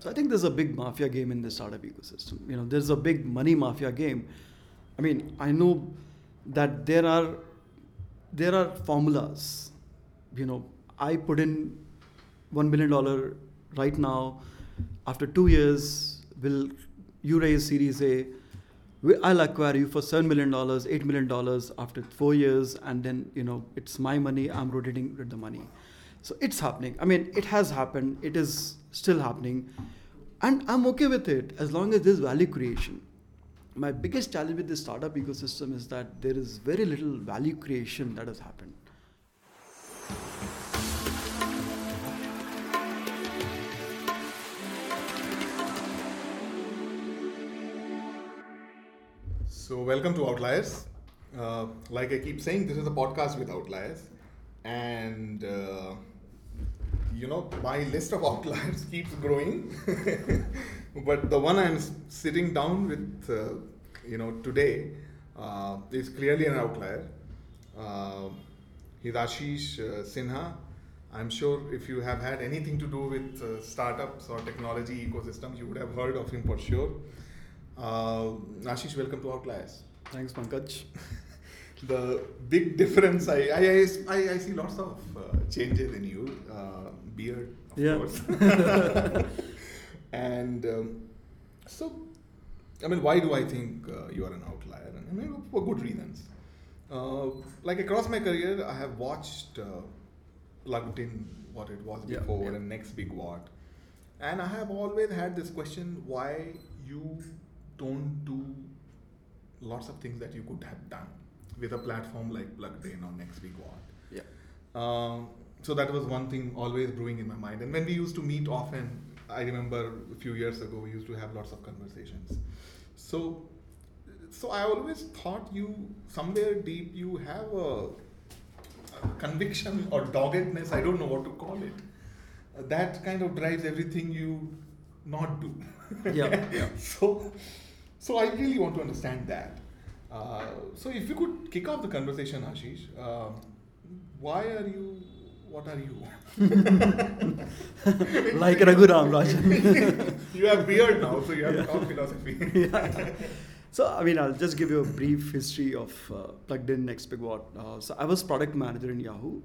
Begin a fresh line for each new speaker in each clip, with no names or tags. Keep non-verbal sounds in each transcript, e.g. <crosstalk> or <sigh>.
So I think there's a big mafia game in the startup ecosystem. You know, there's a big money mafia game. I mean, I know that there are there are formulas. You know, I put in one million dollar right now. After two years, will you raise Series A? I'll acquire you for seven million dollars, eight million dollars after four years, and then you know it's my money. I'm rotating with the money, so it's happening. I mean, it has happened. It is still happening, and I'm okay with it as long as there's value creation. My biggest challenge with the startup ecosystem is that there is very little value creation that has happened.
So, welcome to Outliers. Uh, like I keep saying, this is a podcast with outliers. And, uh, you know, my list of <laughs> outliers keeps growing. <laughs> but the one I'm sitting down with, uh, you know, today uh, is clearly an outlier. Uh, he's Ashish uh, Sinha. I'm sure if you have had anything to do with startups or technology ecosystems, you would have heard of him for sure. Uh, Ashish, welcome to Outliers.
Thanks, Pankaj. <laughs>
the big difference, I, I, I, I see lots of uh, changes in you. Uh, beard, of yeah. course. <laughs> and um, so, I mean, why do I think uh, you are an outlier? And I mean, for good reasons. Uh, like across my career, I have watched uh, Pluggd.in what it was before yeah, yeah. and NextBigWhat. And I have always had this question why you don't do lots of things that you could have done with a platform like Pluggd.in or NextBigWhat.
Yeah.
Um, so that was one thing always brewing in my mind. And when we used to meet often, I remember a few years ago we used to have lots of conversations. So, so I always thought you somewhere deep you have a, a conviction or doggedness. I don't know what to call it. that kind of drives everything you not do.
yeah. <laughs> yeah.
so so I really want to understand that. Uh, so if you could kick off the conversation, Ashish, uh, why are you? What are you? <laughs>
like Raghuram Rajan. <laughs>
you have beard now, so you have yeah. to talk philosophy. <laughs>
yeah. So I mean, I'll just give you a brief history of uh, Pluggd.in Next Big What. Uh, so I was product manager in Yahoo,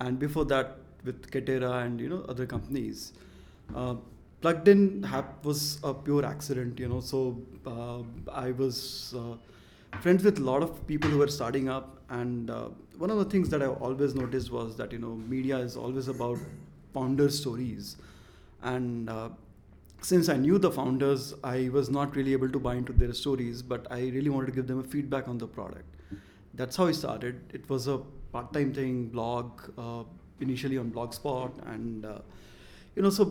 and before that with Katera and you know other companies. Uh, Pluggd.in was a pure accident you know so uh, i was uh, friends with a lot of people who were starting up and uh, one of the things that i always noticed was that you know media is always about founder stories. And uh, since i knew the founders i was not really able to buy into their stories but i really wanted to give them a feedback on the product. That's how i started. It was a part-time thing blog uh, initially on blogspot and uh, you know so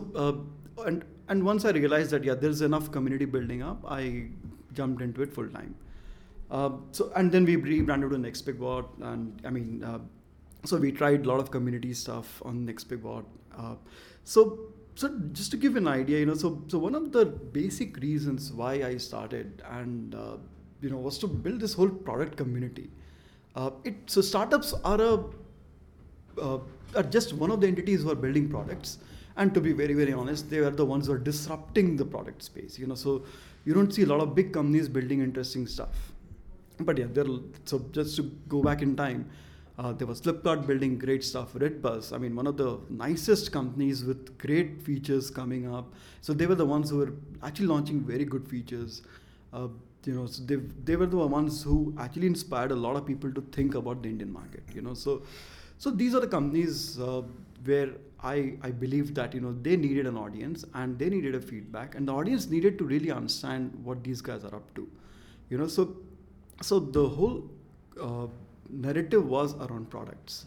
and and once I realized that yeah, there's enough community building up, I jumped into it full time. Uh, so and then we rebranded to NextBigWhat, and I mean, uh, so we tried a lot of community stuff on NextBigWhat. Uh, so so just to give an idea, you know, so so one of the basic reasons why I started and uh, you know was to build this whole product community. Uh, it so startups are a uh, are just one of the entities who are building products and to be very very honest they are the ones who are disrupting the product space you know so you don't see a lot of big companies building interesting stuff but yeah there so just to go back in time uh, there was Flipkart building great stuff. Redbus, I mean, one of the nicest companies with great features coming up. So they were the ones who were actually launching very good features. Uh, you know, so they they were the ones who actually inspired a lot of people to think about the Indian market. You know, so so these are the companies uh, where I, I believe that you know they needed an audience and they needed a feedback and the audience needed to really understand what these guys are up to you know so so the whole uh, narrative was around products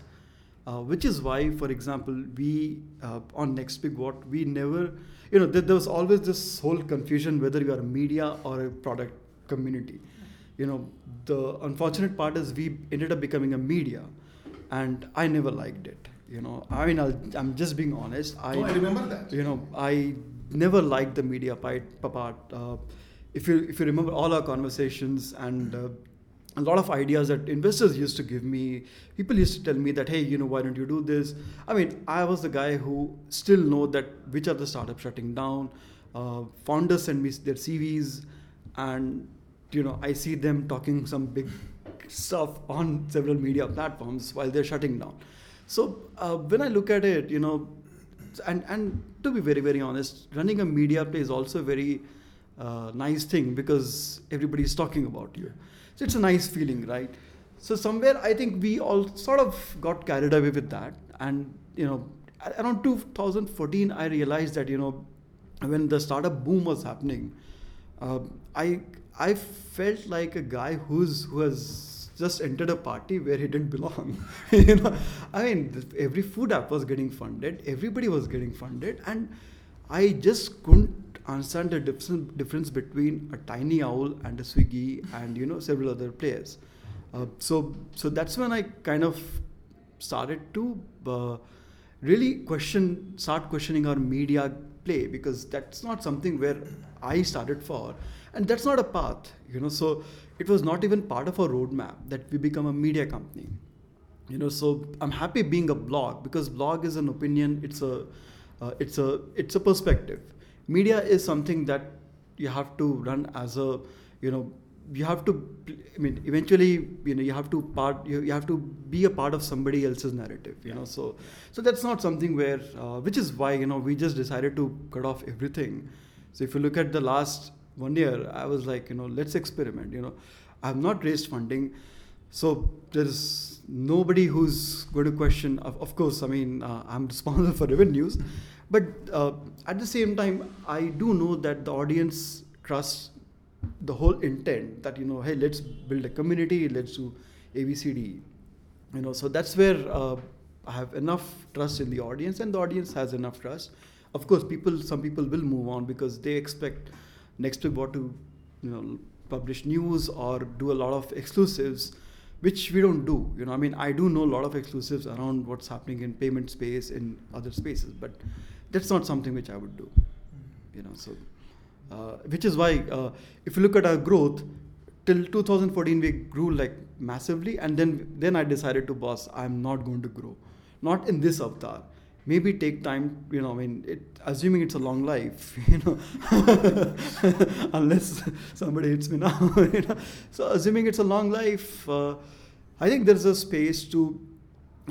uh, which is why for example we uh, on NextBigWhat we never you know there, there was always this whole confusion whether you are a media or a product community you know the unfortunate part is we ended up becoming a media and i never liked it you know, I mean, i am just being honest.
I, oh, I remember that.
You know, I never liked the media part. Uh, if you if you remember all our conversations and uh, a lot of ideas that investors used to give me. People used to tell me that, hey, you know, why don't you do this? I mean, I was the guy who still know that which are the startups shutting down. Uh, founders send me their CVs, and you know, I see them talking some big stuff on several media platforms while they're shutting down. So uh, when I look at it, you know, and and to be very very honest, running a media play is also very uh, nice thing because everybody is talking about you. So it's a nice feeling, right? So somewhere I think we all sort of got carried away with that, and you know, around 2014 I realized that you know, when the startup boom was happening, uh, I I felt like a guy who's who has just entered a party where he didn't belong. <laughs> you know, I mean, every food app was getting funded, everybody was getting funded, and I just couldn't understand the difference, difference between a TinyOwl and a Swiggy and you know several other players. Uh, so so that's when I kind of started to uh, really question, start questioning our media play because that's not something where I started for, and that's not a path, you know. So it was not even part of our roadmap that we become a media company, you know. So I'm happy being a blog because blog is an opinion. It's a uh, it's a it's a perspective media is something that you have to run as a you know you have to i mean eventually you know you have to part you, you have to be a part of somebody else's narrative you yeah. know so so that's not something where uh, which is why you know we just decided to cut off everything. So if you look at the last one year i was like you know let's experiment you know. I have not raised funding so there's nobody who's going to question of, of course i mean uh, i'm responsible <laughs> for revenues but uh, at the same time, I do know that the audience trusts the whole intent that you know, hey, let's build a community, let's do ABCD. You know, so that's where uh, I have enough trust in the audience, and the audience has enough trust. Of course, people, some people will move on because they expect Nextbigwhat to, you know, publish news or do a lot of exclusives which we don't do you know i mean i do know a lot of exclusives around what's happening in payment space in other spaces but that's not something which I would do. You know, so uh, which is why uh, if you look at our growth, till 2014 we grew like massively, and then then I decided to boss, I'm not going to grow, not in this avatar. Maybe take time, you know. I mean, it, assuming it's a long life, <laughs> you know, <laughs> unless somebody hits me now. <laughs> You know? So assuming it's a long life, uh, I think there's a space to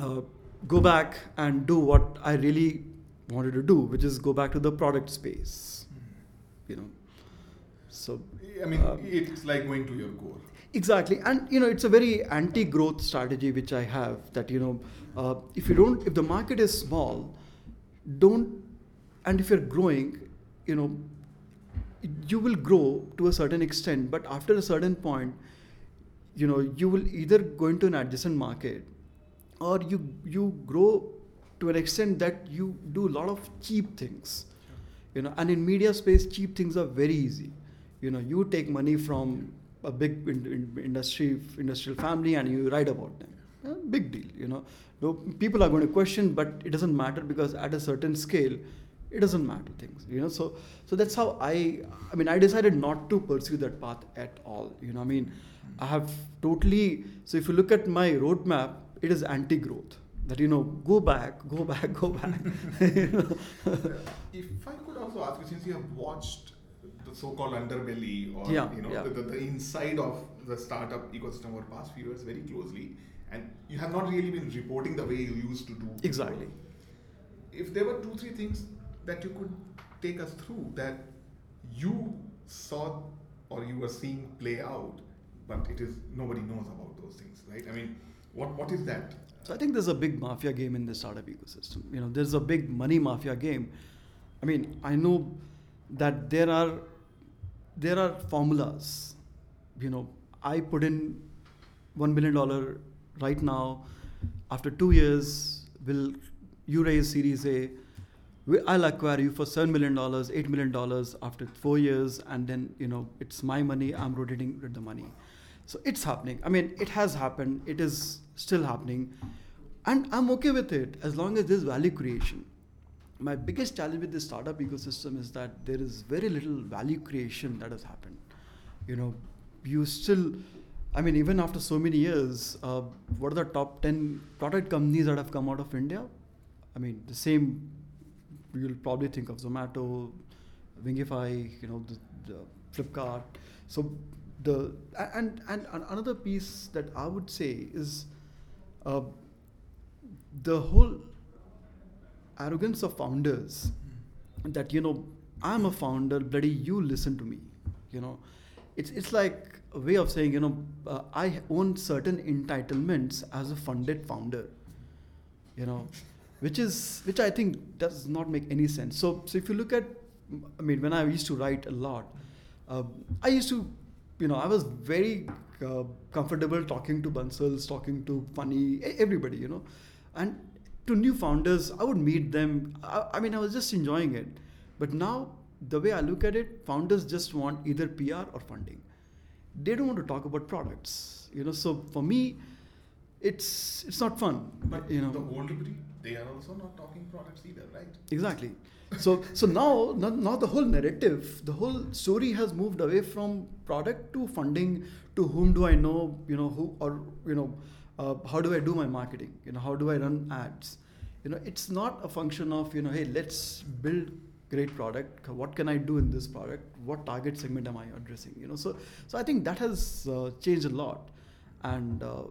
uh, go back and do what I really wanted to do, which is go back to the product space. Mm. You know, so
I mean, uh, it's like going to your core.
Exactly, and you know, it's a very anti-growth strategy which I have. That you know, uh, if you don't, if the market is small, don't, and if you're growing, you know, you will grow to a certain extent, but after a certain point, you know, you will either go into an adjacent market, or you you grow to an extent that you do a lot of cheap things you know and in media space cheap things are very easy. You know you take money from a big industry industrial family and you write about them. Big deal you know. No, people are going to question but it doesn't matter because at a certain scale it doesn't matter things you know. So so that's how i i mean i decided not to pursue that path at all you know i mean? I have totally so if you look at my roadmap it is anti growth that you know go back go back go back. <laughs> <laughs> <laughs>
If i could also ask you since you have watched the so-called underbelly or
yeah,
you know
yeah.
the, the, the, inside of the startup ecosystem over past few years very closely and you have not really been reporting the way you used to do
exactly.
If there were two three things that you could take us through that you saw or you were seeing play out but it is nobody knows about those things right? I mean what what is that
so I think there's a big mafia game in the startup ecosystem. You know, there's a big money mafia game. I mean, I know that there are there are formulas. You know, I put in one million dollar right now. After two years, will you raise Series A? I'll acquire you for seven million dollars, eight million dollars after four years, and then you know it's my money. I'm rotating with the money. So it's happening. I mean, it has happened. It is still happening. And I'm okay with it as long as there's value creation. My biggest challenge with the startup ecosystem is that there is very little value creation that has happened. You know, you still, I mean, even after so many years, uh, what are the top 10 product companies that have come out of India? I mean, the same, you'll probably think of Zomato, Wingify, you know, the, the Flipkart. So the, and, and another piece that I would say is uh, the whole arrogance of founders that, you know, I'm a founder, bloody you listen to me, you know. It's, it's like a way of saying, you know, uh, I own certain entitlements as a funded founder, you know, which is which I think does not make any sense. So, so if you look at, I mean, when I used to write a lot, uh, I used to, you know, I was very uh, comfortable talking to Bansals, talking to Phani, everybody, you know, and to new founders, I would meet them. I, I mean, I was just enjoying it. But now, the way I look at it, founders just want either PR or funding. They don't want to talk about products you know. So for me it's it's not fun
but
you know.
the older breed they are also not talking products either right?
Exactly so so now, now the whole narrative the whole story has moved away from product to funding to whom do i know you know who or you know uh, how do i do my marketing? You know how do i run ads? You know it's not a function of you know hey let's build great product. What can i do in this product? What target segment am i addressing? You know so so i think that has uh, changed a lot. And uh,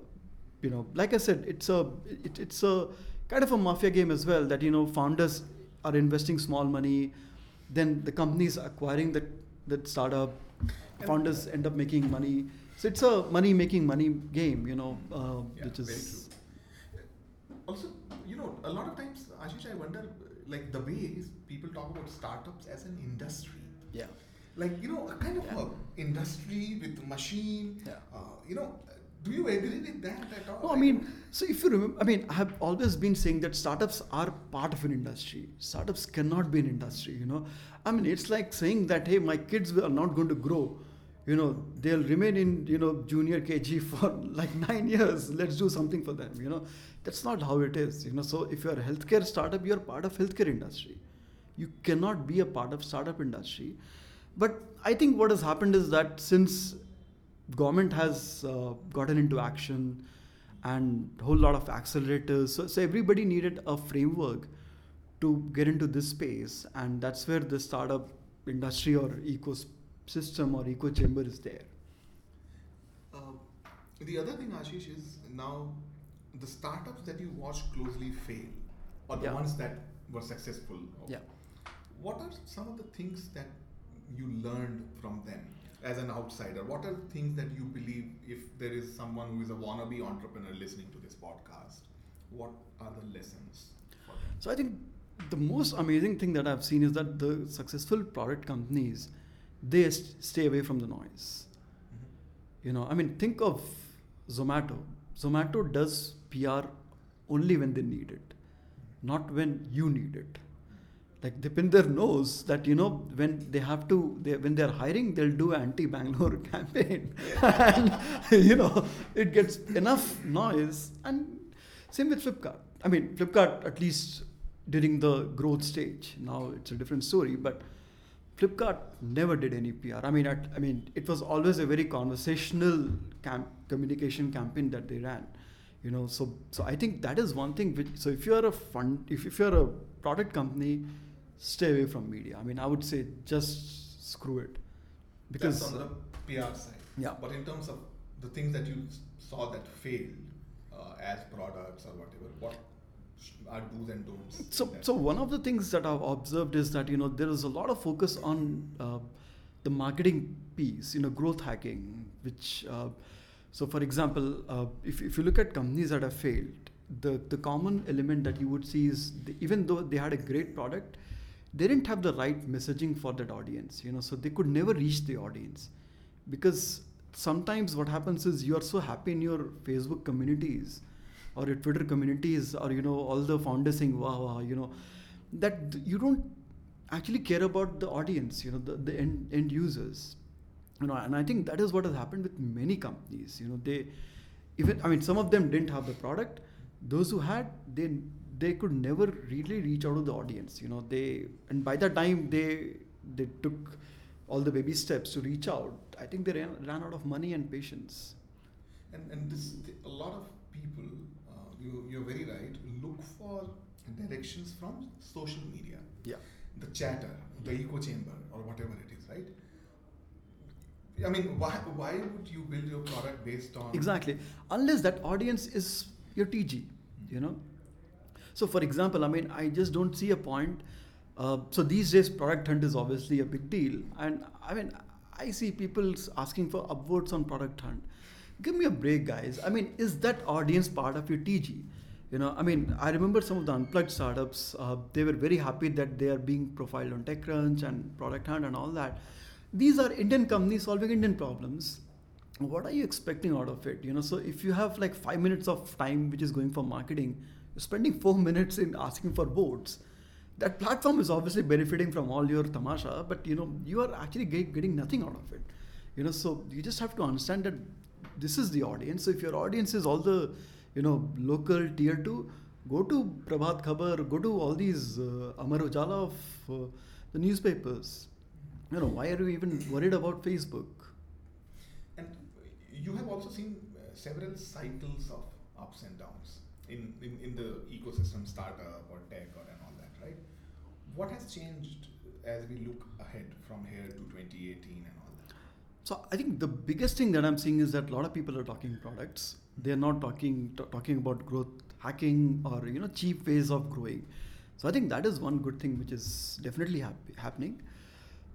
you know like i said it's a it, it's a kind of a mafia game as well that you know founders are investing small money then the companies acquiring the that startup founders end up making money so it's a money making money game you know uh,
yeah, which is also you know a lot of times ashish i wonder like the way people talk about startups as an industry.
Yeah.
Like you know, a kind of yeah. a industry with machine.
Yeah.
Uh, you know, do you agree with that at all?
No, I mean, so if you remember, I mean, I have always been saying that startups are part of an industry. Startups cannot be an industry. You know, I mean, it's like saying that hey, my kids are not going to grow you know they'll remain in you know junior kg <laughs> for like nine years let's do something for them you know that's not how it is you know so if you're a healthcare startup you're part of healthcare industry you cannot be a part of startup industry but i think what has happened is that since government has uh, gotten into action and a whole lot of accelerators so, so everybody needed a framework to get into this space and that's where the startup industry or ecosystem or eco chamber is there.
Uh, the other thing, Ashish, is now the startups that you watch closely fail, or the yeah. ones that were successful.
Yeah.
What are some of the things that you learned from them as an outsider? What are things that you believe if there is someone who is a wannabe entrepreneur listening to this podcast? What are the lessons?
So I think the most amazing thing that I've seen is that the successful product companies they st- stay away from the noise. Mm-hmm. You know, I mean, think of Zomato. Zomato does PR only when they need it, not when you need it. Like Deepinder knows that you know when they have to, they, when they're hiring, they'll do anti-Bangalore <laughs> campaign, and you know it gets enough noise. And same with Flipkart. I mean, Flipkart at least during the growth stage. Now it's a different story, but Flipkart never did any PR. I mean, at, I mean, it was always a very conversational camp, communication campaign that they ran. You know, so so I think that is one thing. Which so if you're a fund, if, if you're a product company, stay away from media. I mean, I would say just screw it,
because That's on the PR side.
Yeah.
But in terms of the things that you saw that failed uh, as products or whatever, what our do's and don'ts.
So, so one of the things that I've observed is that you know there is a lot of focus on uh, the marketing piece, you know, growth hacking. Which, uh, so for example, uh, if if you look at companies that have failed, the the common element that you would see is even though they had a great product, they didn't have the right messaging for that audience. You know, so they could never reach the audience because sometimes what happens is you are so happy in your Facebook communities or your Twitter communities or you know all the founders saying wow wow you know that you don't actually care about the audience you know the, the end, end users you know and I think that is what has happened with many companies you know they even I mean some of them didn't have the product those who had they they could never really reach out to the audience you know they and by the time they they took all the baby steps to reach out i think they ran, ran out of money and patience
And, and this, a lot of people, uh, you, you're very right, look for directions from social media.
Yeah.
The chatter, the echo chamber, or whatever it is, right? I mean, why, why would you build your product based on.
Exactly. Unless that audience is your TG, you know. So, for example, I mean, I just don't see a point. Uh, so, these days, product hunt is obviously a big deal. And I mean, I see people asking for upvotes on product hunt. Give me a break, guys. I mean, is that audience part of your TG? You know, I mean, I remember some of the unplugged startups, uh, they were very happy that they are being profiled on TechCrunch and Product Hunt and all that. These are Indian companies solving Indian problems. What are you expecting out of it? You know, so if you have like five minutes of time which is going for marketing, spending four <laughs> minutes in asking for votes. That platform is obviously benefiting from all your tamasha, but you know, you are actually getting nothing out of it. You know, so you just have to understand that this is the audience. So if your audience is all the you know, local tier two, go to Prabhat Khabar, go to all these uh, Amar Ujala of uh, the newspapers. You know, why are you even worried about Facebook?
And you have also seen uh, several cycles of ups and downs in, in, in the ecosystem, startup or tech or and all that, right? What has changed as we look ahead from here to 2018 and all that?
So I think the biggest thing that I'm seeing is that a lot of people are talking products they're not talking t- talking about growth hacking or you know cheap ways of growing so i think that is one good thing which is definitely hap- happening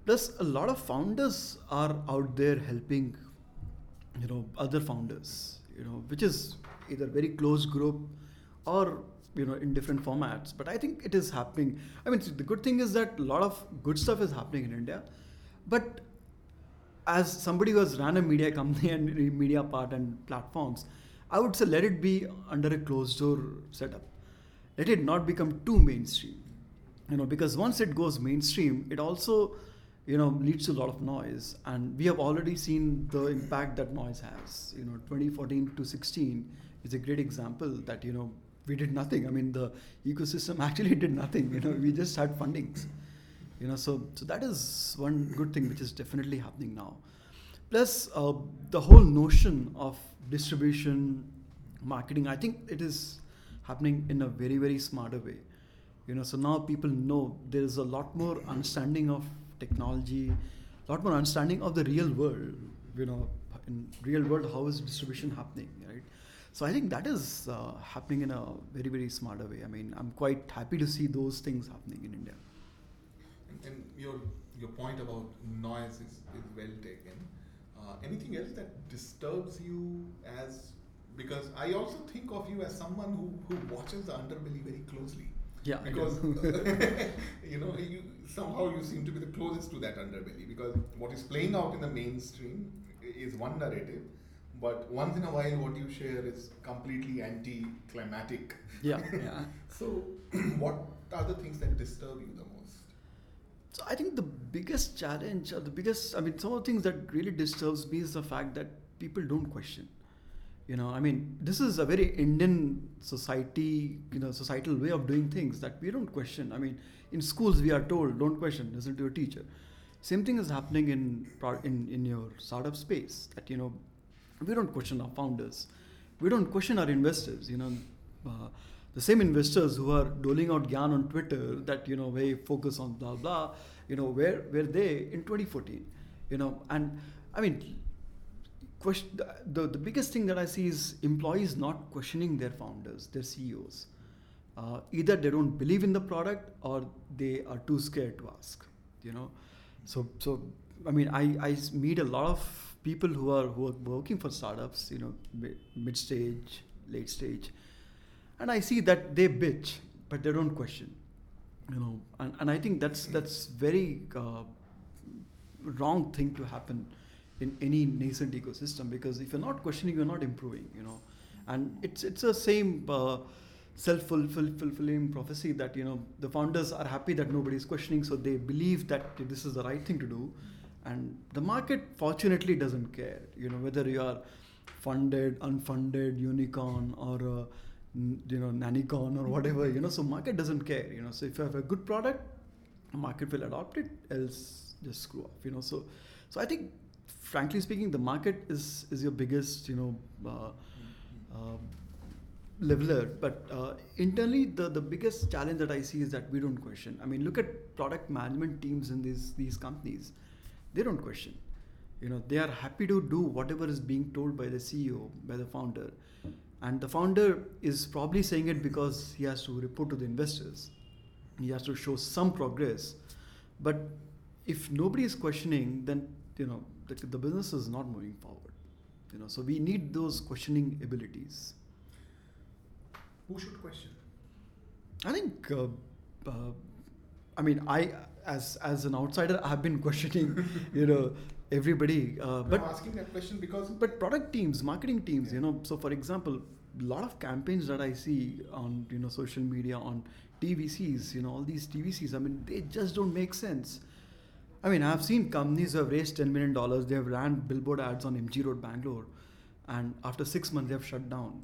plus a lot of founders are out there helping you know other founders you know which is either very close group or you know in different formats but i think it is happening i mean the good thing is that a lot of good stuff is happening in india but as somebody who has ran a media company <laughs> and media part and platforms I would say let it be under a closed door setup. Let it not become too mainstream. You know, because once it goes mainstream, it also, you know, leads to a lot of noise. And we have already seen the impact that noise has. You know, 2014 to 16 is a great example that, you know, we did nothing. I mean, the ecosystem <laughs> actually did nothing. You know, we just had fundings. You know, so so that is one good thing which is definitely happening now. Plus, uh, the whole notion of distribution, marketing, I think it is happening in a very, very smarter way. You know, so now people know there is a lot more understanding of technology, a lot more understanding of the real world. You know, in real world, how is distribution happening, right? So I think that is uh, happening in a very, very smarter way. I mean, I'm quite happy to see those things happening in India.
And, and your your point about noise is, is well taken. Uh, anything else that disturbs you as because I also think of you as someone who, who watches the underbelly very closely.
Yeah,
because <laughs> <laughs> you know you somehow you seem to be the closest to that underbelly because what is playing out in the mainstream is one narrative, but once in a while what you share is completely anti-climatic.
Yeah, <laughs> yeah.
so, <clears throat> what are the things that disturb you the most?
So I think the biggest challenge, or the biggest, I mean, some of the things that really disturbs me is the fact that people don't question. You know, I mean, this is a very Indian society, you know, societal way of doing things that we don't question. I mean, in schools we are told don't question, listen to your teacher. Same thing is happening in in in your startup space. That you know, we don't question our founders, we don't question our investors. You know. Uh, the same investors who are doling out gyan on Twitter that you know they focus on blah blah, you know where were they in 2014, you know, and I mean, question, the the biggest thing that I see is employees not questioning their founders, their CEOs. Uh, either they don't believe in the product or they are too scared to ask, you know. So so I mean I I meet a lot of people who are who are working for startups, you know, mid stage, late stage and I see that they bitch, but they don't question. You know, and, and I think that's that's very uh, wrong thing to happen in any nascent ecosystem because if you're not questioning, you're not improving. You know, and it's it's the same. Uh, self-fulfilling prophecy that you know the founders are happy that nobody is questioning so they believe that this is the right thing to do and the market fortunately doesn't care you know whether you are funded unfunded unicorn or uh, you know nannycon or whatever you know so market doesn't care you know so if you have a good product market will adopt it else just screw off you know so so i think frankly speaking, the market is is your biggest, you know, uh, uh, leveler. But uh, internally, the the biggest challenge that I see is that we don't question. I mean, look at product management teams in these these companies; they don't question. You know, they are happy to do whatever is being told by the CEO, by the founder, and the founder is probably saying it because he has to report to the investors. He has to show some progress, but if nobody is questioning, then you know the, the business is not moving forward. You know, so we need those questioning abilities.
Who should question?
I think, uh, uh, I mean, I as as an outsider, I've been questioning, you know, everybody. Uh, but
I'm asking that question because
but product teams, marketing teams, you know. So for example, a lot of campaigns that I see on you know social media on TVCs, you know, all these TVCs. I mean, they just don't make sense. I mean, I've seen companies who have raised ten million dollars. They have ran billboard ads on MG Road, Bangalore, and after six months, they have shut down.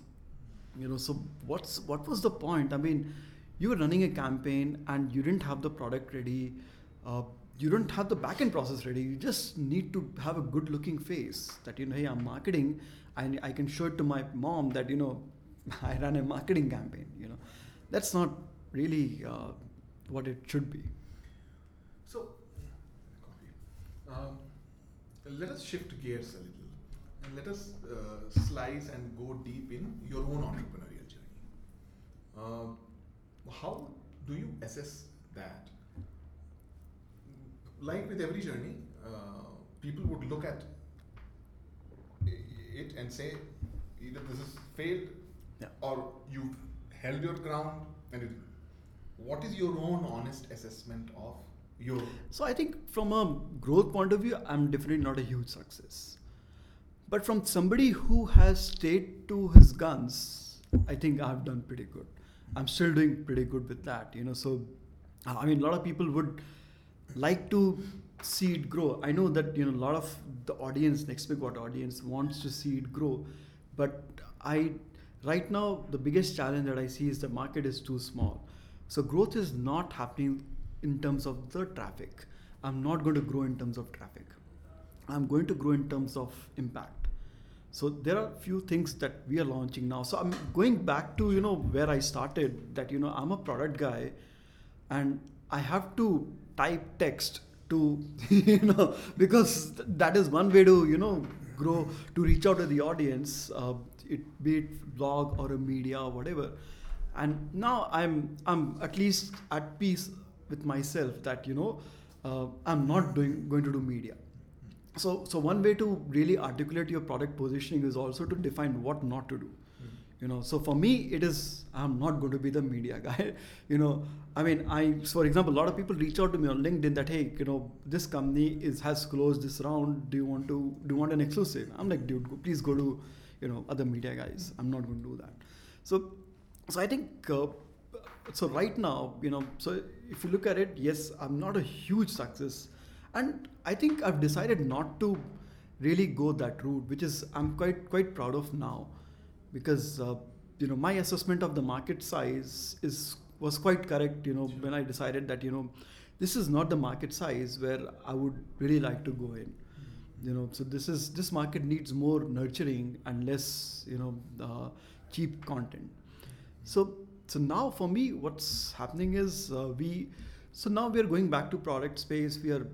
You know, so what's what was the point? I mean, you were running a campaign and you didn't have the product ready. Uh, you don't have the backend process ready. You just need to have a good looking face that you know, hey, I'm marketing, and I can show it to my mom that you know, <laughs> I ran a marketing campaign. You know, that's not really uh, what it should be.
So, um, let us shift gears a little and let us uh, slice and go deep in your own entrepreneurial journey. Uh, how do you assess that? Like with every journey, uh, people would look at it and say either this is failed
Yeah.
or you've held your ground and it, what is your own honest assessment of your
So I think from a growth point of view, I'm definitely not a huge success. But from somebody who has stayed to his guns, I think I've done pretty good. I'm still doing pretty good with that, you know. So, I mean, a lot of people would like to see it grow. I know that you know a lot of the audience, NextBigWhat audience wants to see it grow, but I right now the biggest challenge that I see is the market is too small. So growth is not happening in terms of the traffic. I'm not going to grow in terms of traffic. I'm going to grow in terms of impact. So there are few things that we are launching now. So I'm going back to you know where I started. That you know I'm a product guy, and I have to type text to <laughs> you know because that is one way to you know grow to reach out to the audience. Uh, it be it blog or a media or whatever. And now I'm I'm at least at peace with myself that you know uh, I'm not doing going to do media so so one way to really articulate your product positioning is also to define what not to do you know. So for me it is i'm not going to be the media guy <laughs> you know. I mean i for example a lot of people reach out to me on linkedin that hey you know this company is has closed this round. Do you want to do you want an exclusive? I'm like dude please go to you know other media guys. I'm not going to do that. So so i think uh, so right now you know so if you look at it yes i'm not a huge success. And i think i've decided not to really go that route which is i'm quite quite proud of now because uh, you know my assessment of the market size is was quite correct you know when i decided that you know this is not the market size where i would really like to go in. You know so this is this market needs more nurturing and less you know uh, cheap content. So so now for me what's happening is uh, we so now we are going back to product space. We are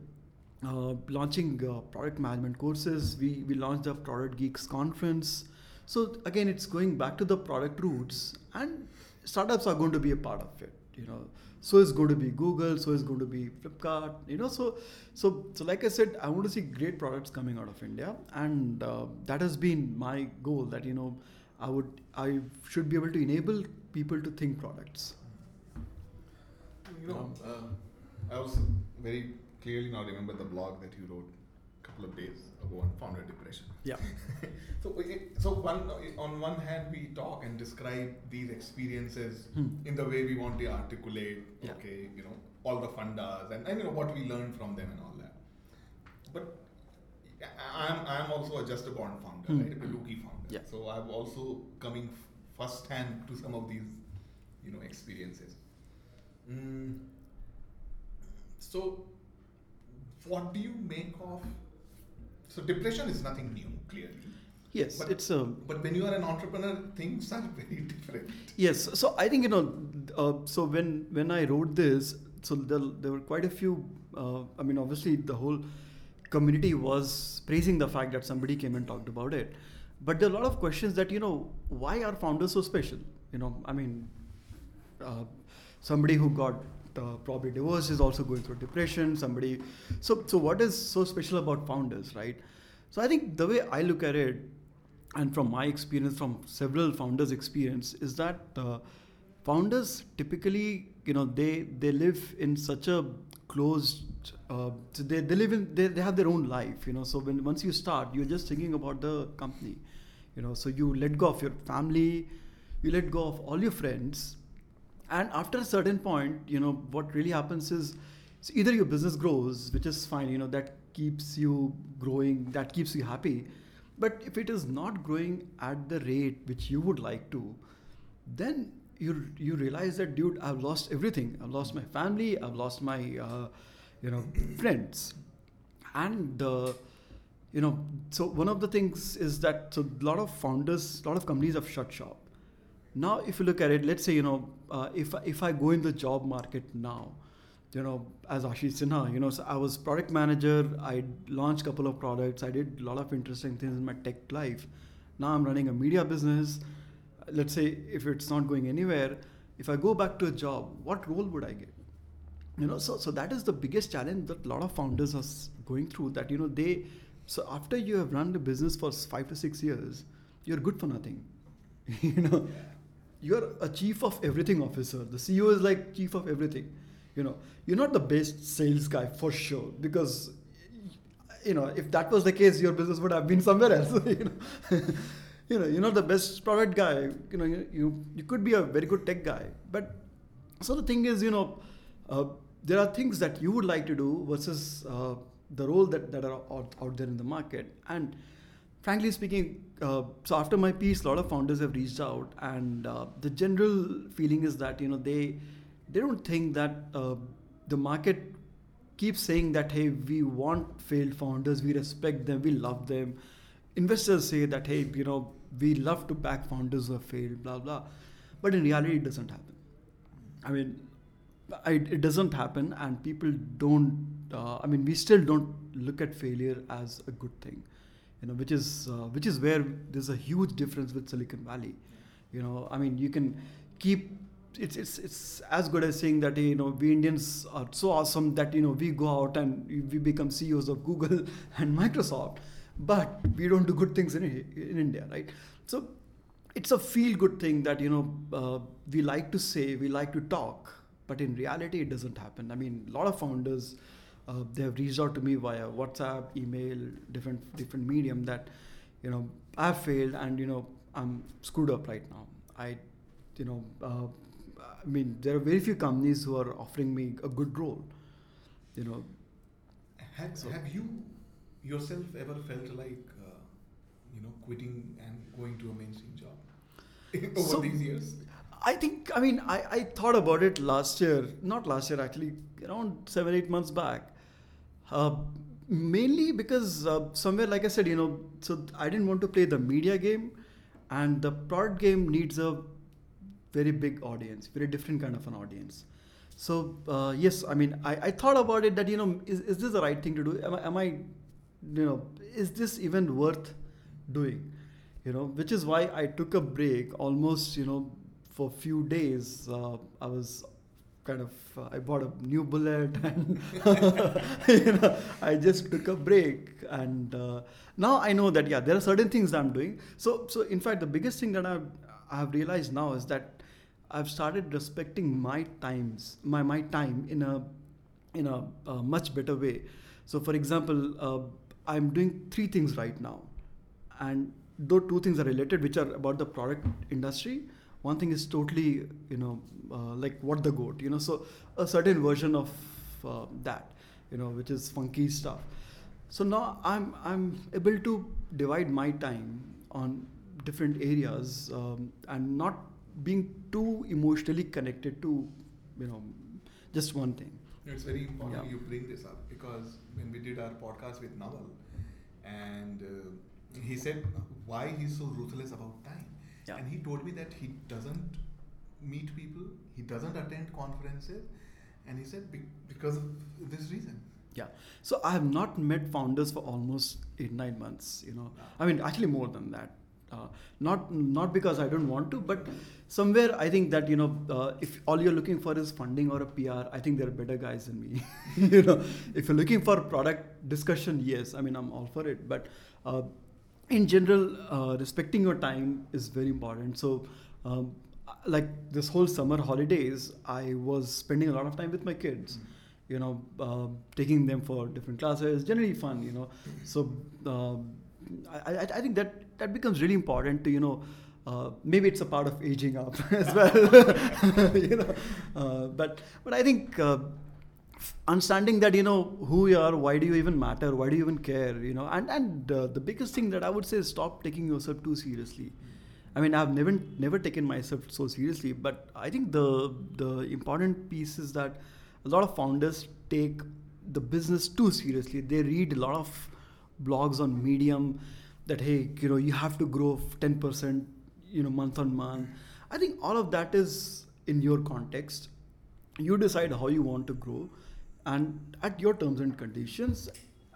uh, launching uh, product management courses. We we launched the product geeks conference so again it's going back to the product roots and startups are going to be a part of it you know. So is going to be google so is going to be flipkart you know. So so so like i said i want to see great products coming out of india and uh, that has been my goal that you know i would i should be able to enable people to think products.
You know, uh, I also very clearly now remember the blog that you wrote. a couple of days ago on founder depression.
yeah <laughs>
So, so one on one hand, we talk and describe these experiences
Hmm.
in the way we want to articulate.
Yeah.
Okay, you know, all the fundas and, and you know what we learned from them and all that. But I- I'm I'm also a just a born founder,
Hmm.
right? A Peluki founder.
Yeah.
So I'm also coming f- first hand to some of these, you know, experiences. Mm. So, what do you make of So depression is nothing new, clearly.
Yes,
But-
it's a
But when you are an entrepreneur, things are <laughs> very different.
Yes, so I think you know. Uh, so when when I wrote this, so there, there were quite a few. Uh, I mean, obviously the whole community was praising the fact that somebody came and talked about it, but there are a lot of questions that you know why are founders so special? You know, I mean, uh, somebody who got uh, probably divorced is also going through depression. Somebody, so so what is so special about founders, right? So I think the way I look at it, and from my experience, from several founders' experience, is that uh, founders typically, you know, they they live in such a closed. Uh, they, they live in they, they have their own life you know so when once you start you're just thinking about the company you know so you let go of your family you let go of all your friends and after a certain point you know what really happens is so either your business grows which is fine you know that keeps you growing that keeps you happy. But if it is not growing at the rate which you would like to then you you realize that dude i've lost everything. I've lost my family. I've lost my uh, you know friends. And uh, you know so one of the things is that so a lot of founders a lot of companies have shut shop now if you look at it let's say you know uh, if if i go in the job market now you know as ashish sinha you know so i was product manager i launched a couple of products i did a lot of interesting things in my tech life. Now i'm running a media business. Let's say if it's not going anywhere if i go back to a job what role would i get? You know so so that is the biggest challenge that a lot of founders are going through that you know they so after you have run the business for 5 to 6 years you're good for nothing. <laughs> You know you're a chief of everything officer. The ceo is like chief of everything. You know you're not the best sales guy for sure because you know if that was the case your business would have been somewhere else <laughs> you know. You know you're not the best product guy. You know you, you you could be a very good tech guy. But so the thing is you know uh, there are things that you would like to do versus uh, the role that, that are out, out there in the market. And frankly speaking uh, so after my piece a lot of founders have reached out and uh, the general feeling is that you know they they don't think that uh, the market keeps saying that hey we want failed founders we respect them we love them. Investors say that hey you know we love to back founders who have failed blah blah. But in reality it doesn't happen. I mean I, it doesn't happen and people don't uh, i mean we still don't look at failure as a good thing you know which is uh, which is where there's a huge difference with silicon valley. You know i mean you can keep it's it's it's as good as saying that you know we indians are so awesome that you know we go out and we become ceos of google <laughs> and microsoft but we don't do good things in, in india right? So it's a feel good thing that you know uh, we like to say we like to talk but in reality it doesn't happen. I mean a lot of founders uh, they have reached out to me via whatsapp email different different medium that you know i've failed and you know i'm screwed up right now i you know uh, i mean there are very few companies who are offering me a good role you know
Have,
So-
have you yourself ever felt like, uh, you know, quitting and going to a mainstream job <laughs> over
So-
these years?
I think, I mean, I, I thought about it last year, not last year actually, around seven, eight months back. Uh, mainly because uh, somewhere, like I said, you know, so I didn't want to play the media game, and the product game needs a very big audience, very different kind of an audience. So, uh, yes, I mean, I, I thought about it that, you know, is, is this the right thing to do? Am I, am I, you know, is this even worth doing? You know, which is why I took a break almost, you know, for a few days. Uh, I was kind of, uh, I bought a new bullet <laughs> and, <laughs> you know, I just took a break. And uh, now I know that, yeah, there are certain things that I'm doing. So, so in fact, the biggest thing that I've, I've realized now is that I've started respecting my times, my, my time in a, in a, uh much better way. So, for example, uh, I'm doing three things right now, and though two things are related, which are about the product industry. One thing is totally, you know, uh, like what the goat, you know, so a certain version of uh, that, you know, which is funky stuff. So now I'm I'm able to divide my time on different areas um, and not being too emotionally connected to, you know, just one thing.
It's very important
Yeah.
you bring this up because when we did our podcast with Naval, and uh, he said why he's so ruthless about time.
Yeah.
And he told me that he doesn't meet people, he doesn't attend conferences, and he said "Be- because of this reason.
Yeah. So I have not met founders for almost eight nine months. You know, I mean actually more than that. Uh, not not because I don't want to, but somewhere I think that you know uh, if all you're looking for is funding or a PR, I think there are better guys than me. <laughs> you know, if you're looking for product discussion, yes, I mean I'm all for it. But uh, in general, uh, respecting your time is very important. So. Um, like this whole summer holidays, I was spending a lot of time with my kids you know, uh, taking them for different classes, generally fun, you know. So um I, I, I think that that becomes really important to, you know, uh, maybe it's a part of aging up <laughs> as well, <laughs> you know. Uh, but but I think uh, understanding that you know who you are, why do you even matter, why do you even care, you know, and and uh, the biggest thing that I would say is stop taking yourself too seriously. I mean, I've never never taken myself so seriously, but I think the the important piece is that a lot of founders take the business too seriously. They read a lot of blogs on Medium that hey, you know, you have to grow ten percent, you know, month on month. I think all of that is in your context. You decide how you want to grow, and at your terms and conditions.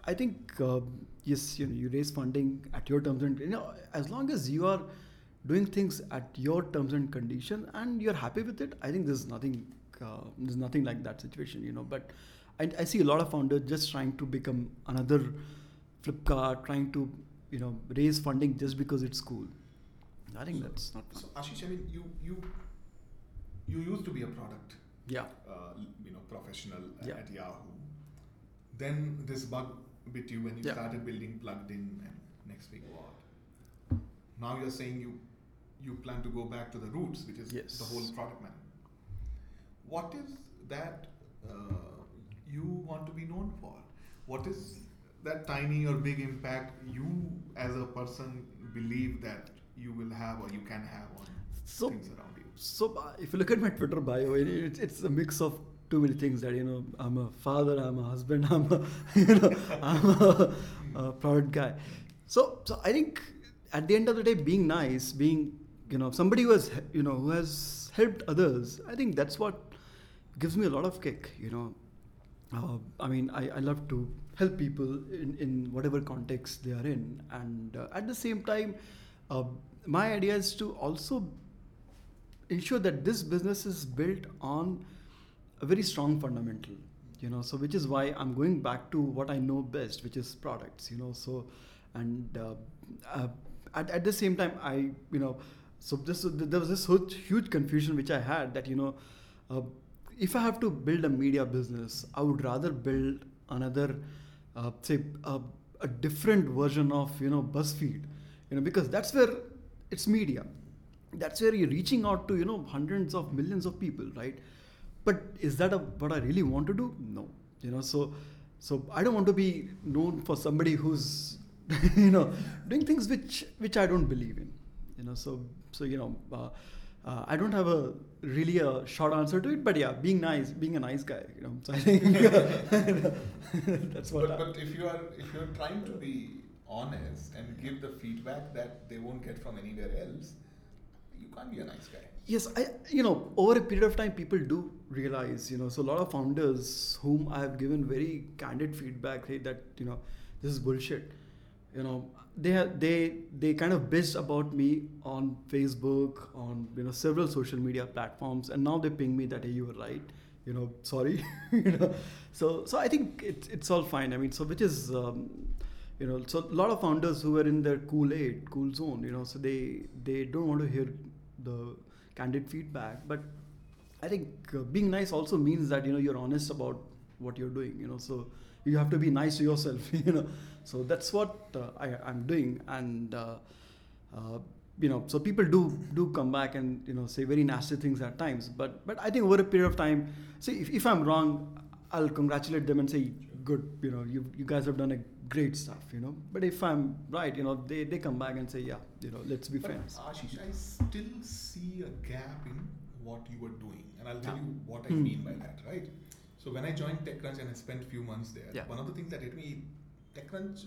I think uh, yes, you know, you raise funding at your terms and you know, as long as you are doing things at your terms and condition and you're happy with it i think there's nothing uh, there's nothing like that situation you know. But I, I see a lot of founders just trying to become another flipkart trying to you know raise funding just because it's cool. I think that's not
So Ashish, I mean, you you you used to be a product,
yeah.
Uh, professional
Yeah.
at Yahoo. Then this bug bit you when you
Yeah.
started building Pluggd.in and next week what? Now you're saying you you plan to go back to the roots, which is
Yes.
the whole product man. What is that uh, you want to be known for? What is that tiny or big impact you as a person believe that you will have or you can have on
So-
things around you?
So uh, if you look at my Twitter bio, it, it's, it's a mix of too many things that you know. I'm a father, I'm a husband, <laughs> I'm a you know, I'm a, a product guy. So so I think at the end of the day, being nice, being you know somebody who has you know who has helped others, I think that's what gives me a lot of kick. You know, uh, I mean, I, I love to help people in, in whatever context they are in, and uh, at the same time, uh, my idea is to also ensure that this business is built on a very strong fundamental you know so which is why i'm going back to what i know best which is products you know so and uh, uh, at, at the same time i you know so this there was this huge, huge confusion which i had that you know uh, if i have to build a media business i would rather build another uh, say a different version of you know buzzfeed you know because that's where it's media. That's where you're reaching out to you know hundreds of millions of people right but is that a, what i really want to do no you know so so i don't want to be known for somebody who's <laughs> you know doing things which which i don't believe in you know so so you know uh, uh, I don't have a really a short answer to it, but yeah, being nice, being a nice guy, you know. So I think <laughs> that's what.
But,
I,
but if you are if you're trying to be honest and give the feedback that they won't get from anywhere else, can't be a nice guy.
Yes, I you know over a period of time people do realize you know so a lot of founders whom I have given very candid feedback say that you know this is bullshit. You know they they they kind of bitched about me on Facebook on you know several social media platforms and now they ping me that hey you were right you know sorry <laughs> you know so so I think it's it's all fine I mean so which is um, you know so a lot of founders who are in their Kool-Aid cool zone you know so they they don't want to hear the candid feedback. But i think uh, being nice also means that you know you're honest about what you're doing you know. So you have to be nice to yourself <laughs> you know. So that's what uh, I, i'm doing. And uh, uh, you know so people do do come back and you know say very nasty things at times. But but i think over a period of time see if, if i'm wrong i'll congratulate them and say good you know you you guys have done a great stuff you know but if i'm right you know they they come back and say yeah you know let's be
But
friends
Ashish, I still see a gap in what you were doing, and I'll tell
Yeah.
you what I
Hmm.
mean by that. Right. So when I joined TechCrunch and I spent a few months there,
Yeah.
one of the things that hit me, TechCrunch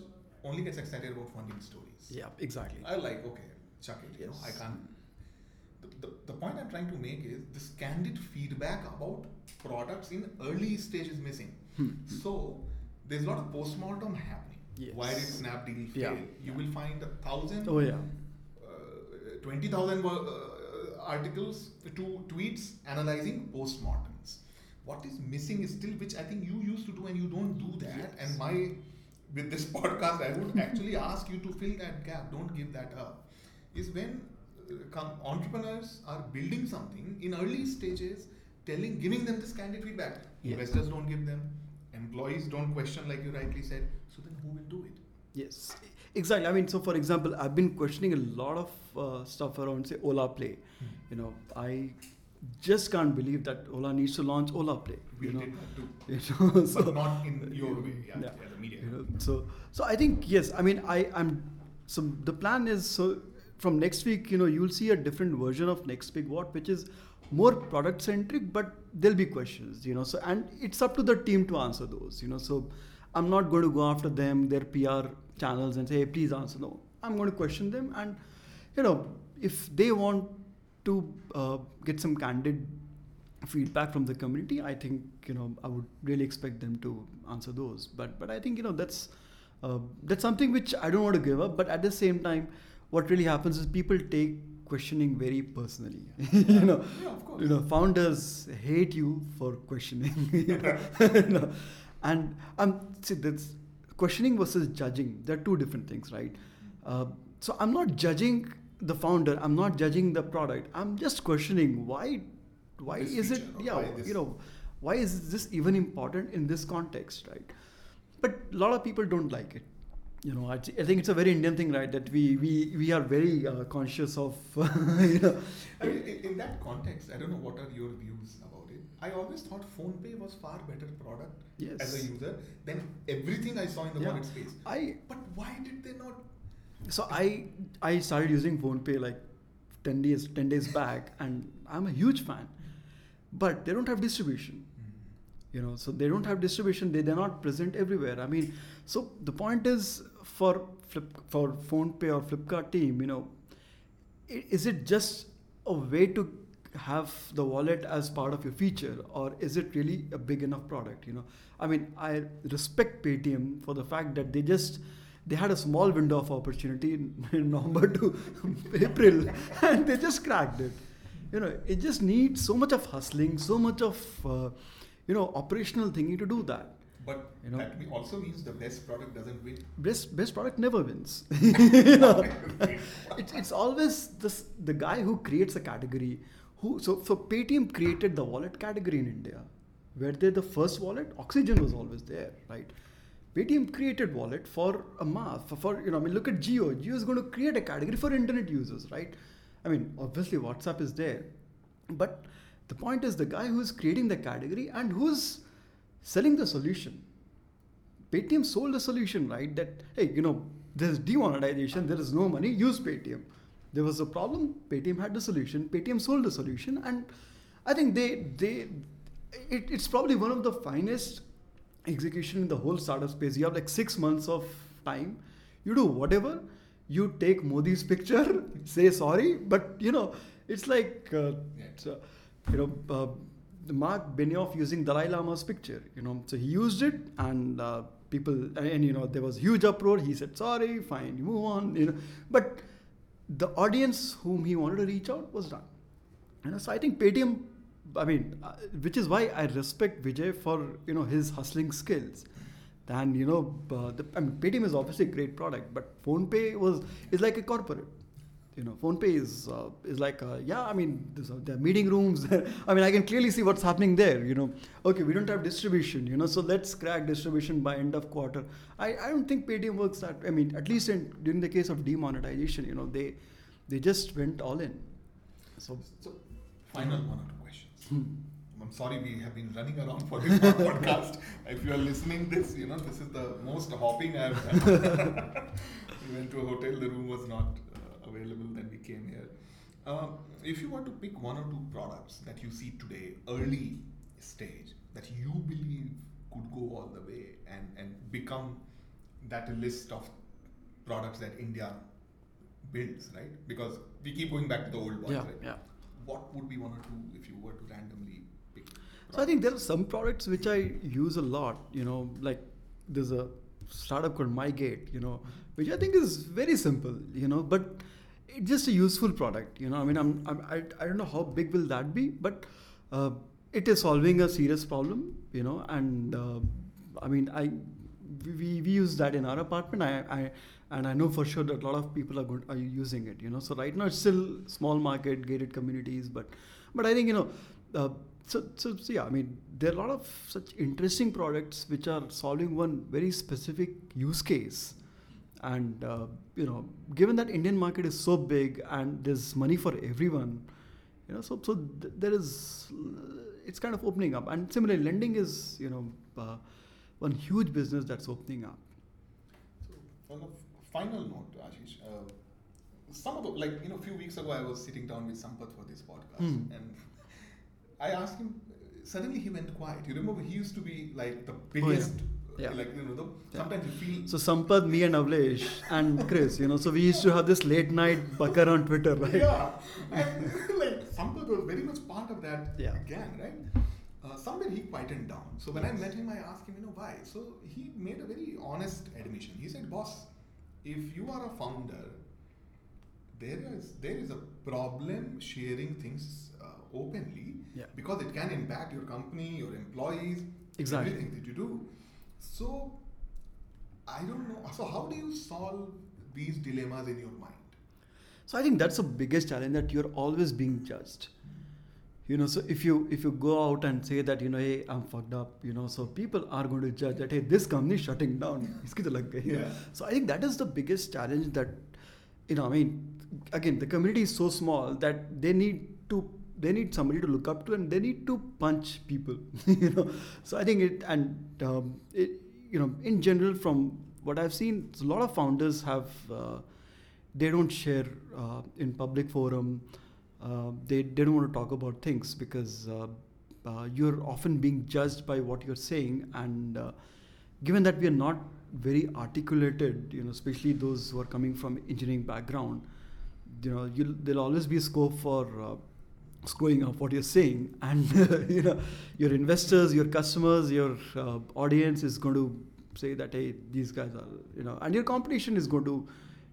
only gets excited about funding stories.
Yeah, exactly.
I like okay, chuck it. You know, I can't. The, the, the point I'm trying to make is this candid feedback about products in early stage is missing.
Hmm.
So there's a lot of postmortem happening.
Yes.
Why did Snapdeal fail?
Yeah.
You will find a thousand,
Oh yeah.
uh, twenty thousand uh, articles, two tweets analyzing postmortems. What is missing is still, which I think you used to do, and you don't do that.
Yes.
And my with this <laughs> podcast, I would actually ask you to fill that gap. Don't give that up. Is when uh, com- entrepreneurs are building something in early stages, telling, giving them this candid feedback.
Yes.
Investors don't give them. Employees don't question, like you rightly said. So then, who will do it?
Yes, exactly. I mean, so for example, I've been questioning a lot of uh, stuff around, say, Ola Play. You know, I just can't believe that Ola needs to launch Ola Play.
We
you know,
did that too. <laughs>
you know, so
but not in your way, yeah,
Yeah.
as a media.
you know, so so I think yes. I mean, I I'm so the plan is so from next week, you know, you'll see a different version of Next Big What, which is more product centric, but there'll be questions, you know. So and it's up to the team to answer those, you know. So I'm not going to go after them, their PR channels, and say, hey, please answer. No, I'm going to question them, and you know, if they want to uh, get some candid feedback from the community, I think you know I would really expect them to answer those. But but I think you know that's uh, that's something which I don't want to give up. But at the same time, what really happens is people take questioning very personally. <laughs> you know,
Yeah, of course.
you know, founders hate you for questioning. <laughs> <laughs> you know, and um, see that's questioning versus judging. They're two different things, right? Uh, so I'm not judging the founder. I'm not judging the product. I'm just questioning why why
This
is it yeah you know why is this even important in this context right but a lot of people don't like it you know I, I think it's a very indian thing right that we we we are very uh, conscious of <laughs> you know
I mean, in, that context, I don't know what are your views about it. I always thought PhonePe was far better product
Yes.
as a user than everything I saw in the
Yeah.
wallet space.
i
But why did they not?
so i i started using phonepe like 10 days 10 days back and i'm a huge fan but they don't have distribution you know so they don't have distribution they, they're not present everywhere i mean so the point is for flip for phone pay or flipkart team you know is it just a way to have the wallet as part of your feature or is it really a big enough product you know? I mean i respect paytm for the fact that they just they had a small window of opportunity in, <laughs> in november to <laughs> april <laughs> and they just cracked it. You know it just needs so much of hustling so much of uh, you know operational thinking to do that
But
You know?
that also means the best product doesn't win.
best best product <laughs> <laughs> never wins. You know? It's, it's always this the guy who creates a category who so so paytm created the wallet category in india were they the first wallet Oxigen was always there right? Paytm created wallet for a mass for, for you know i mean look at Jio Jio is going to create a category for internet users right? I mean obviously whatsapp is there but the point is the guy who's creating the category and who's selling the solution Paytm sold a solution, right? That hey, you know, there's demonetization, there is no money, use Paytm. There was a problem, Paytm had the solution, Paytm sold the solution, and I think they they it, it's probably one of the finest execution in the whole startup space. You have like six months of time, you do whatever, you take Modi's picture, <laughs> say sorry, but you know, it's like uh,
Yeah.
it's, uh, you know. Uh, the Mark Benioff using Dalai Lama's picture, you know, so he used it, and uh, people, and, you know, there was huge uproar. He said sorry, fine, you move on, you know, but the audience whom he wanted to reach out was done. You know, so I think Paytm, I mean, uh, which is why I respect Vijay for you know his hustling skills. And you know, uh, the, I mean, Paytm is obviously a great product, but PhonePe was is like a corporate. You know, PhonePe is uh, is like uh, yeah. I mean, there's, uh, there are meeting rooms. <laughs> I mean, I can clearly see what's happening there. You know, okay, we don't have distribution. You know, so let's crack distribution by end of quarter. I, I don't think Paytm works that. I mean, at least in during the case of demonetization, you know, they they just went all in. So
So, final one or two questions.
Hmm.
I'm sorry we have been running around for this <laughs> podcast. If you are listening this, you know this is the most hopping I've done. <laughs> we went to a hotel, the room was not available, then we came here. Um, if you want to pick one or two products that you see today, early stage, that you believe could go all the way and, and become that list of products that India builds, right? Because we keep going back to the old ones,
Yeah,
right?
yeah.
What would be one or two if you were to randomly pick?
So I think there are some products which I use a lot. You know, like there's a startup called MyGate. You know, which I think is very simple. You know, but it's just a useful product. You know, I mean, I'm, I'm I, I don't know how big will that be, but uh, it is solving a serious problem. You know, and uh, I mean, I we, we use that in our apartment. I, I and I know for sure that a lot of people are good are using it. You know, so right now it's still small market gated communities, but but I think you know. Uh, so, so, so yeah, I mean, there are a lot of such interesting products which are solving one very specific use case. And, uh, you know, given that Indian market is so big and there's money for everyone, you know, so, so th- there is, it's kind of opening up. And similarly, lending is, you know, uh, one huge business that's opening up.
So, on a final note, Ashish, uh, some of the, like, you know, a few weeks ago, I was sitting down with Sampath for this podcast,
Hmm.
and I asked him, suddenly he went quiet. You remember, he used to be like the
Oh, yeah. Yeah.
like, you know, the,
Yeah.
sometimes you feel.
So Sampath, me and Avlesh and Chris, you know, so we used to have this late night bucker on Twitter, right?
Yeah, and <laughs> like Sampath was very much part of that
Yeah.
gang, right? Uh, somewhere he quietened down. So when I met him, I asked him, you know, why? So he made a very honest admission. He said, "Boss, if you are a founder, there is there is a problem sharing things uh, openly
Yeah.
because it can impact your company, your employees,
Exactly.
everything that you do. So I don't know. So how do you solve these dilemmas in your mind?
So I think that's the biggest challenge that you're always being judged. You know, so if you if you go out and say that you know, hey, I'm fucked up, you know, so people are going to judge that hey, this company is shutting down.
yeah.
So I think that is the biggest challenge that you know. I mean, again, the community is so small that they need to they need somebody to look up to and they need to punch people. <laughs> you know, so I think it and um, it, you know, in general, from what I've seen, a lot of founders have. Uh, they don't share uh, in public forum uh, they, they don't want to talk about things because uh, uh, you're often being judged by what you're saying and uh, given that we are not very articulated you know especially those who are coming from engineering background you know there'll always be scope for screwing up what you're saying. <laughs> And you know your investors your customers your uh, audience is going to say that hey these guys are you know and your competition is going to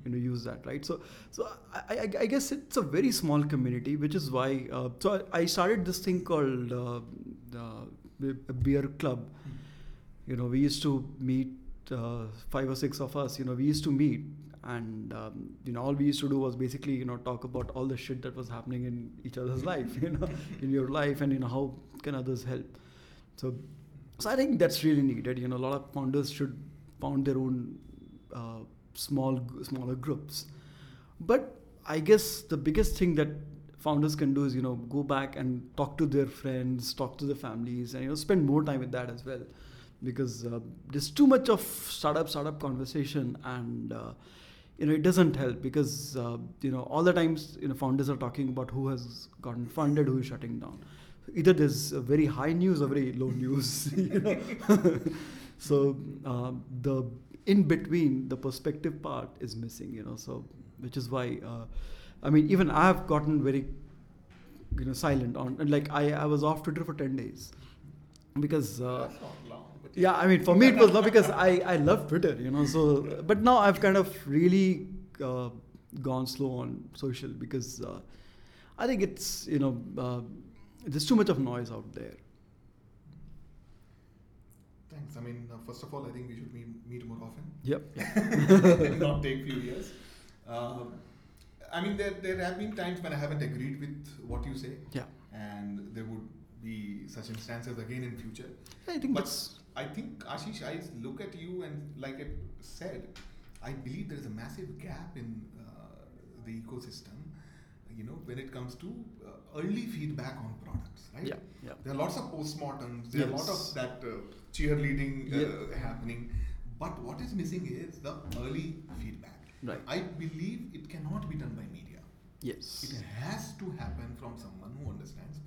you know use that right? So so i, I, I guess it's a very small community which is why uh, so I, I started this thing called uh, the a beer club. You know we used to meet uh, five or six of us you know we used to meet and um, you know all we used to do was basically you know talk about all the shit that was happening in each other's <laughs> life you know in your life and you know how can others help? So so i think that's really needed. You know a lot of founders should found their own uh, small smaller groups. But i guess the biggest thing that founders can do is you know go back and talk to their friends talk to their families and you know spend more time with that as well. Because uh, there's too much of startup startup conversation and uh, you know it doesn't help because uh, you know all the times you know founders are talking about who has gotten funded who is shutting down. Either there's very high news or very low news <laughs> you know. <laughs> So uh, the in between the perspective part is missing you know so which is why uh, i mean even i have gotten very you know silent on and like i, I was off twitter for 10 days because uh,
That's not long.
Yeah i mean for me it was not because i i love twitter you know so but now i've kind of really uh, gone slow on social because uh, i think it's you know uh, there's too much of noise out there
Thanks. I mean, uh, first of all, I think we should meet, meet more often.
yep <laughs>
not take few years. Um, I mean, there, there have been times when I haven't agreed with what you say,
yeah
and there would be such instances again in future.
i think
But
that's
I think Ashish, I look at you and like I said, I believe there is a massive gap in uh, the ecosystem. You know, when it comes to uh, early feedback on products, right?
yeah yeah
There are lots of postmortems. There are a lot of that uh, cheerleading uh,
Yeah.
happening. But what is missing is the early feedback.
Right.
I believe it cannot be done by media.
yes
It has to happen from someone who understands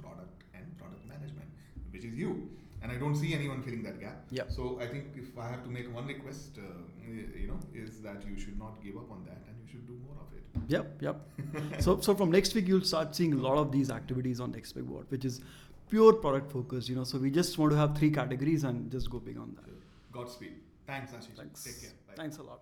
product management, which is you. and I don't see anyone filling that gap.
Yep.
So I think if I have to make one request, uh, you know, is that you should not give up on that and you should do more of it.
Yep, yep. <laughs> so, so from next week you'll start seeing a lot of these activities on Next Big What, which is pure product focus. You know, so we just want to have three categories and just go big on that.
Godspeed. Thanks, Ashish.
Thanks.
Take care. Bye.
Thanks a lot.